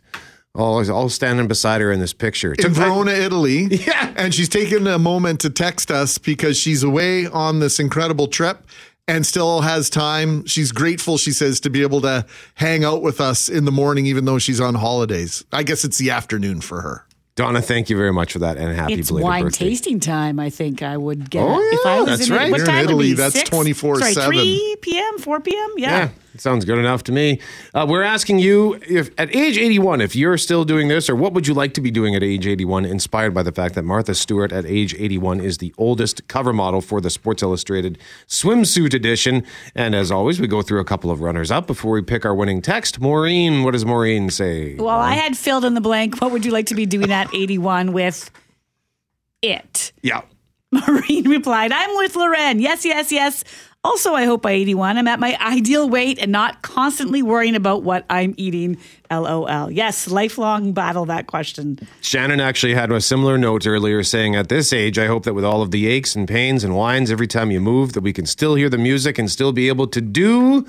All, all standing beside her in this picture. in Verona, Italy. Yeah. And she's taken a moment to text us because she's away on this incredible trip and still has time. She's grateful, she says, to be able to hang out with us in the morning, even though she's on holidays. I guess it's the afternoon for her. Donna, thank you very much for that, and happy it's belated wine birthday. tasting time. I think I would get. Oh, if I yeah, was that's in, right. What You're in time would Italy, that's 24/7. Three p.m., four p.m. Yeah. Yeah, sounds good enough to me. Uh, we're asking you if at age 81, if you're still doing this, or what would you like to be doing at age 81? Inspired by the fact that Martha Stewart at age 81 is the oldest cover model for the Sports Illustrated swimsuit edition. And as always, we go through a couple of runners up before we pick our winning text. Maureen, what does Maureen say? Well, I had filled in the blank. What would you like to be doing at 81 with it? Yeah. Maureen replied, I'm with Loren. Yes, yes, yes. Also, I hope by 81, I'm at my ideal weight and not constantly worrying about what I'm eating. LOL. Yes, lifelong battle that question. Shannon actually had a similar note earlier saying, At this age, I hope that with all of the aches and pains and whines every time you move, that we can still hear the music and still be able to do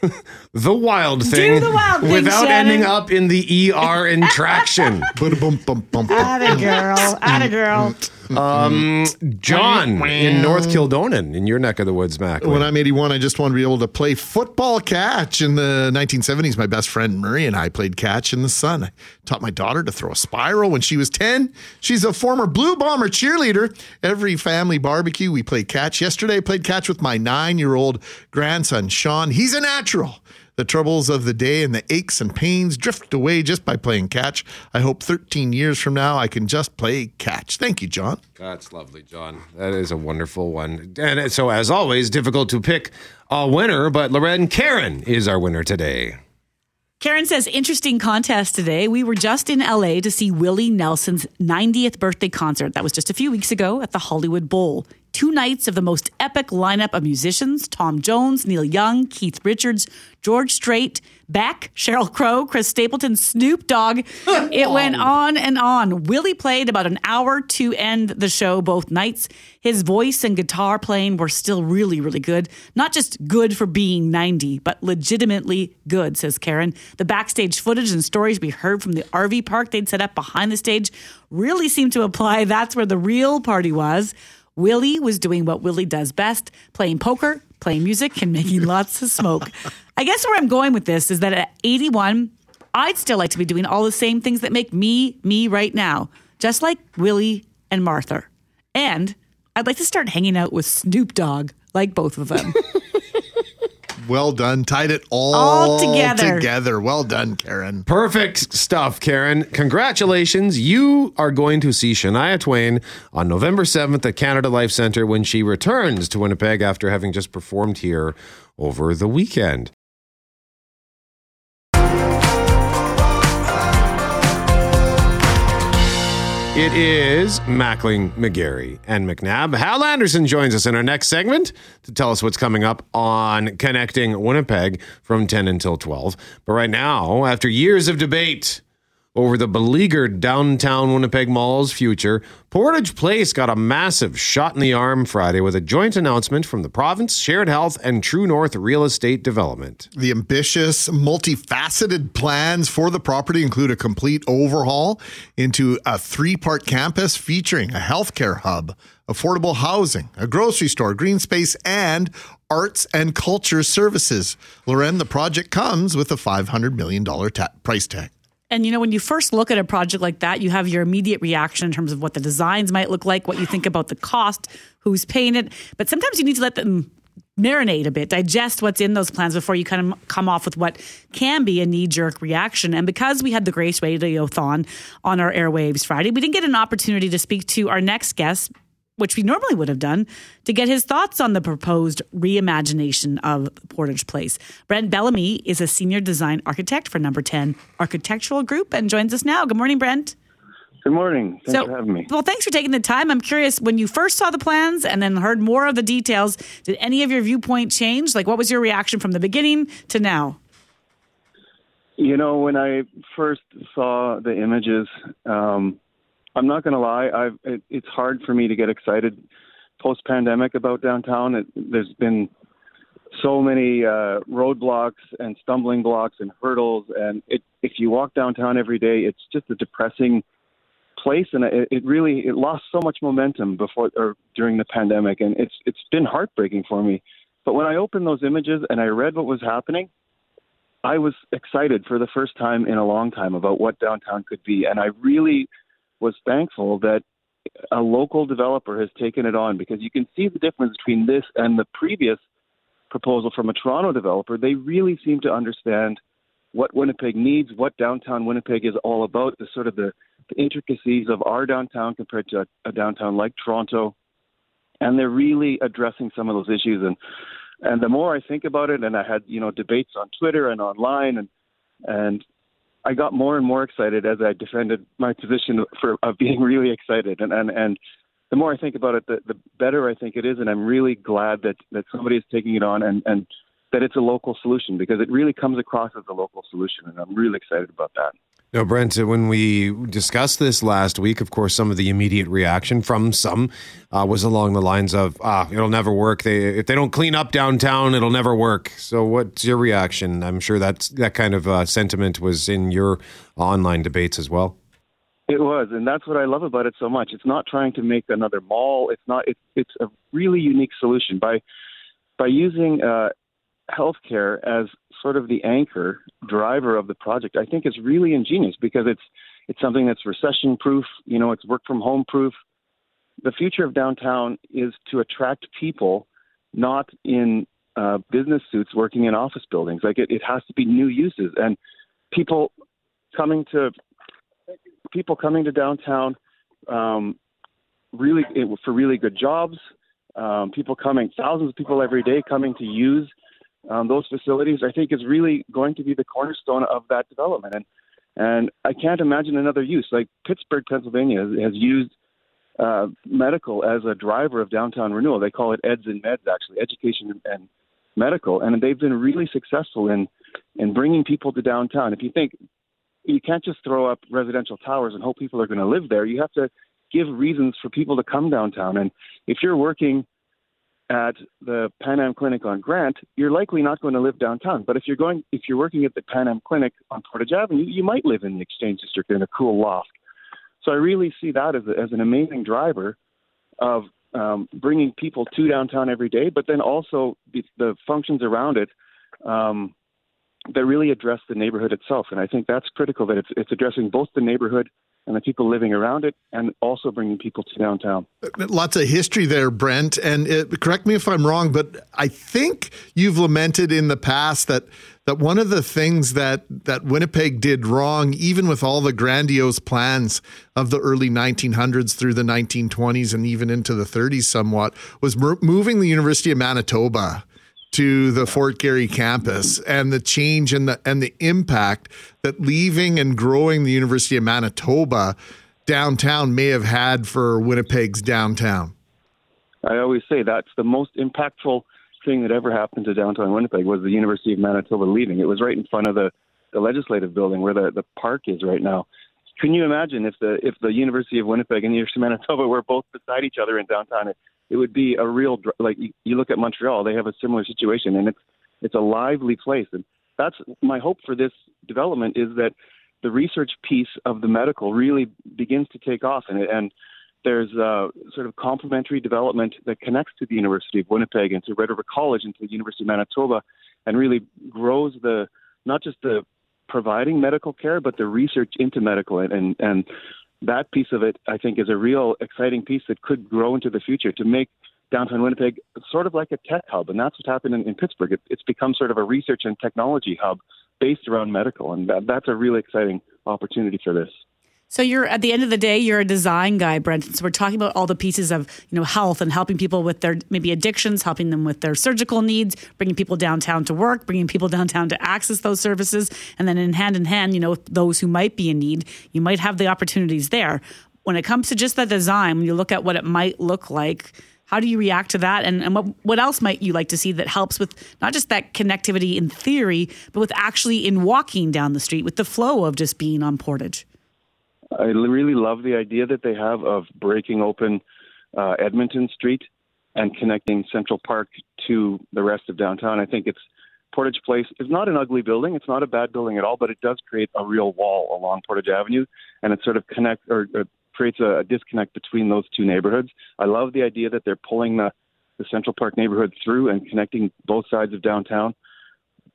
the wild thing the wild thing, without Shannon. ending up in the ER in traction. Atta girl. Atta girl. Um, John in North Kildonan, in your neck of the woods, Mac. When I'm 81, I just want to be able to play football catch. In the 1970s, my best friend Murray and I played catch in the sun. I taught my daughter to throw a spiral when she was 10. She's a former Blue Bomber cheerleader. Every family barbecue, we play catch. Yesterday, I played catch with my nine year old grandson, Sean. He's a natural. The troubles of the day and the aches and pains drift away just by playing catch. I hope 13 years from now I can just play catch. Thank you, John. That's lovely, John. That is a wonderful one. And uh, so, as always, difficult to pick a winner, but Loren Karen is our winner today. Karen says, interesting contest today. We were just in LA to see Willie Nelson's 90th birthday concert. That was just a few weeks ago at the Hollywood Bowl. Two nights of the most epic lineup of musicians Tom Jones, Neil Young, Keith Richards, George Strait, Beck, Sheryl Crow, Chris Stapleton, Snoop Dogg. It went on and on. Willie played about an hour to end the show both nights. His voice and guitar playing were still really, really good. Not just good for being 90, but legitimately good, says Karen. The backstage footage and stories we heard from the RV park they'd set up behind the stage really seemed to imply that's where the real party was. Willie was doing what Willie does best playing poker, playing music, and making lots of smoke. I guess where I'm going with this is that at 81, I'd still like to be doing all the same things that make me me right now, just like Willie and Martha. And I'd like to start hanging out with Snoop Dogg, like both of them. Well done. Tied it all, All together. together. Well done, Karen. Perfect stuff, Karen. Congratulations. You are going to see Shania Twain on November 7th at Canada Life Center when she returns to Winnipeg after having just performed here over the weekend. It is Mackling, McGarry, and McNabb. Hal Anderson joins us in our next segment to tell us what's coming up on Connecting Winnipeg from 10 until 12. But right now, after years of debate over the beleaguered downtown Winnipeg Mall's future, Portage Place got a massive shot in the arm Friday with a joint announcement from the province, Shared Health, and True North Real Estate Development. The ambitious, multifaceted plans for the property include a complete overhaul into a three part campus featuring a healthcare hub, affordable housing, a grocery store, green space, and arts and culture services. Loren, the project comes with a $500 million ta- price tag. And you know, when you first look at a project like that, you have your immediate reaction in terms of what the designs might look like, what you think about the cost, who's paying it. But sometimes you need to let them marinate a bit, digest what's in those plans before you kind of come off with what can be a knee jerk reaction. And because we had the Grace Radiothon on our airwaves Friday, we didn't get an opportunity to speak to our next guest, which we normally would have done, to get his thoughts on the proposed reimagination of Portage Place. Brent Bellamy is a senior design architect for Number 10 Architectural Group and joins us now. Good morning, Brent. Good morning. Thanks So- for having me. Well, thanks for taking the time. I'm curious, when you first saw the plans and then heard more of the details, did any of your viewpoint change? Like, what was your reaction from the beginning to now? You know, when I first saw the images, um, I'm not going to lie. I've, it, it's hard for me to get excited post pandemic about downtown. It, there's been so many uh, roadblocks and stumbling blocks and hurdles, and it, if you walk downtown every day, it's just a depressing place, and it, it really it lost so much momentum before or during the pandemic, and it's it's been heartbreaking for me. But when I opened those images and I read what was happening, I was excited for the first time in a long time about what downtown could be, and I really was thankful that a local developer has taken it on because you can see the difference between this and the previous proposal from a Toronto developer. They really seem to understand what Winnipeg needs, what downtown Winnipeg is all about, the sort of the, the intricacies of our downtown compared to a, a downtown like Toronto, and they're really addressing some of those issues. And and the more I think about it, and I had you know debates on Twitter and online, and and I got more and more excited as I defended my position for of being really excited. And and and the more I think about it, the, the better I think it is. And I'm really glad that that somebody is taking it on and and that it's a local solution because it really comes across as a local solution, and I'm really excited about that. No, Brent, uh, when we discussed this last week, of course, some of the immediate reaction from some uh, was along the lines of, ah, it'll never work. They, if they don't clean up downtown, it'll never work. So what's your reaction? I'm sure that's, that kind of uh, sentiment was in your online debates as well. It was, and that's what I love about it so much. It's not trying to make another mall. It's not. It's it's a really unique solution by by using uh, healthcare as sort of the anchor driver of the project. I think is really ingenious because it's it's something that's recession proof. You know, it's work from home proof. The future of downtown is to attract people, not in uh, business suits working in office buildings. Like it, it has to be new uses and people coming to people coming to downtown um, really it, for really good jobs. Um, people coming, thousands of people every day coming to use um, those facilities. I think is really going to be the cornerstone of that development. And and I can't imagine another use. Like Pittsburgh, Pennsylvania, has, used uh, medical as a driver of downtown renewal. They call it EDS and MEDS, actually, education and medical, and they've been really successful in in bringing people to downtown. If you think you can't just throw up residential towers and hope people are going to live there. You have to give reasons for people to come downtown. And if you're working at the Pan Am Clinic on Grant, you're likely not going to live downtown. But if you're going, if you're working at the Pan Am Clinic on Portage Avenue, you might live in the Exchange District in a cool loft. So I really see that as, a, as an amazing driver of um, bringing people to downtown every day, but then also the, the functions around it um, that really address the neighborhood itself. And I think that's critical that it's, it's addressing both the neighborhood and the people living around it, and also bringing people to downtown. Lots of history there, Brent. And it, correct me if I'm wrong, but I think you've lamented in the past that that one of the things that that Winnipeg did wrong, even with all the grandiose plans of the early 1900s through the 1920s and even into the 30s, somewhat, was moving the University of Manitoba to the Fort Garry campus and the change and the and the impact that leaving and growing the University of Manitoba downtown may have had for Winnipeg's downtown. I always say that's the most impactful thing that ever happened to downtown Winnipeg was the University of Manitoba leaving. It was right in front of the, the legislative building where the, the park is right now. Can you imagine if the if the University of Winnipeg and the University of Manitoba were both beside each other in downtown? It, it would be a real like you look at Montreal, they have a similar situation, and it's it's a lively place, and that's my hope for this development is that the research piece of the medical really begins to take off, and and there's a sort of complementary development that connects to the University of Winnipeg and to Red River College and to the University of Manitoba, and really grows the not just the providing medical care, but the research into medical and and, and that piece of it, I think, is a real exciting piece that could grow into the future to make downtown Winnipeg sort of like a tech hub. And that's what's happened in, in Pittsburgh. It, it's become sort of a research and technology hub based around medical. And that, that's a really exciting opportunity for this. So you're at the end of the day, you're a design guy, Brenton. So we're talking about all the pieces of you know health and helping people with their maybe addictions, helping them with their surgical needs, bringing people downtown to work, bringing people downtown to access those services, and then in hand in hand, you know, those who might be in need, you might have the opportunities there. When it comes to just the design, when you look at what it might look like, how do you react to that? And, and what, what else might you like to see that helps with not just that connectivity in theory, but with actually in walking down the street, with the flow of just being on Portage? I really love the idea that they have of breaking open uh, Edmonton Street and connecting Central Park to the rest of downtown. I think it's Portage Place is not an ugly building. It's not a bad building at all, but it does create a real wall along Portage Avenue, and it sort of connect or, or creates a, a disconnect between those two neighborhoods. I love the idea that they're pulling the the Central Park neighborhood through and connecting both sides of downtown.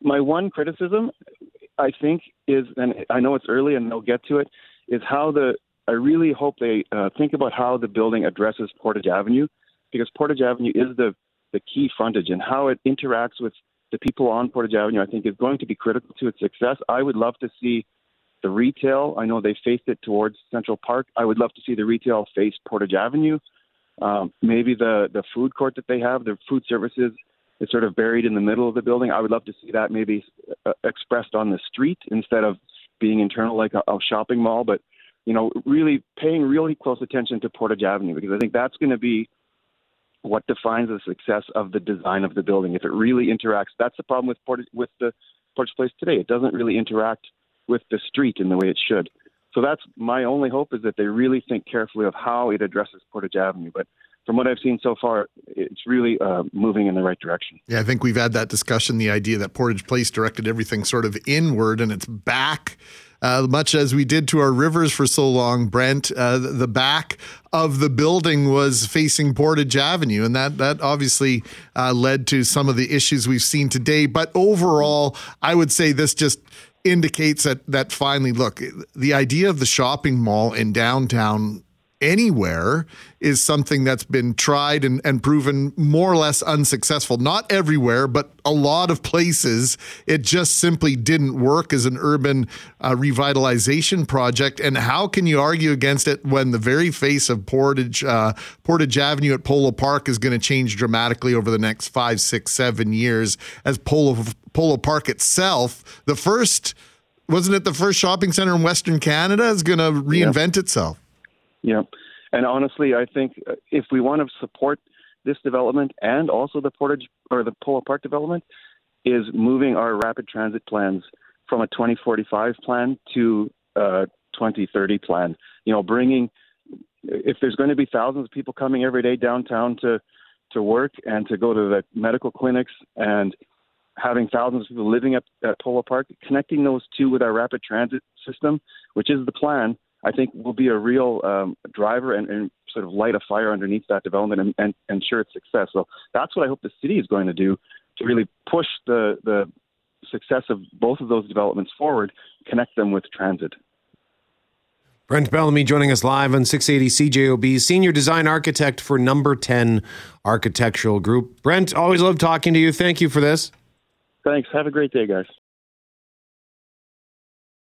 My one criticism, I think, is, and I know it's early and they'll get to it, is how the I really hope they uh, think about how the building addresses Portage Avenue, because Portage Avenue is the the key frontage, and how it interacts with the people on Portage Avenue, I think, is going to be critical to its success. I would love to see the retail. I know they faced it towards Central Park. I would love to see the retail face Portage Avenue. Um, maybe the the food court that they have, the food services, is sort of buried in the middle of the building. I would love to see that maybe uh, expressed on the street instead of being internal like a, a shopping mall, but you know, really paying really close attention to Portage Avenue because I think that's going to be what defines the success of the design of the building. If it really interacts, that's the problem with Portage, with the Portage Place today. It doesn't really interact with the street in the way it should. So that's my only hope is that they really think carefully of how it addresses Portage Avenue. But from what I've seen so far, it's really uh, moving in the right direction. Yeah, I think we've had that discussion. The idea that Portage Place directed everything sort of inward, and it's back. Uh, much as we did to our rivers for so long, Brent, uh, the back of the building was facing Portage Avenue, and that that obviously uh, led to some of the issues we've seen today. But overall, I would say this just indicates that that finally, look, the idea of the shopping mall in downtown anywhere is something that's been tried and, and proven more or less unsuccessful. Not everywhere, but a lot of places, it just simply didn't work as an urban uh, revitalization project. And how can you argue against it when the very face of Portage uh, Portage Avenue at Polo Park is going to change dramatically over the next five, six, seven years as Polo Polo Park itself, the first wasn't it the first shopping center in Western Canada is going to reinvent yeah. itself? Yeah. And honestly, I think uh, if we want to support this development and also the Portage or the Polo Park development, is moving our rapid transit plans from a 2045 plan to a 2030 plan. You know, bringing if there's going to be thousands of people coming every day downtown to to work and to go to the medical clinics and having thousands of people living at, at Polo Park, connecting those two with our rapid transit system, which is the plan, I think will be a real um, driver and, and, sort of light a fire underneath that development and, and, ensure its success. So that's what I hope the city is going to do to really push the, the success of both of those developments forward, connect them with transit. Brent Bellamy joining us live on 680 CJOB, Senior Design Architect for Number 10 Architectural Group. Brent, always love talking to you. Thank you for this. Thanks. Have a great day, guys.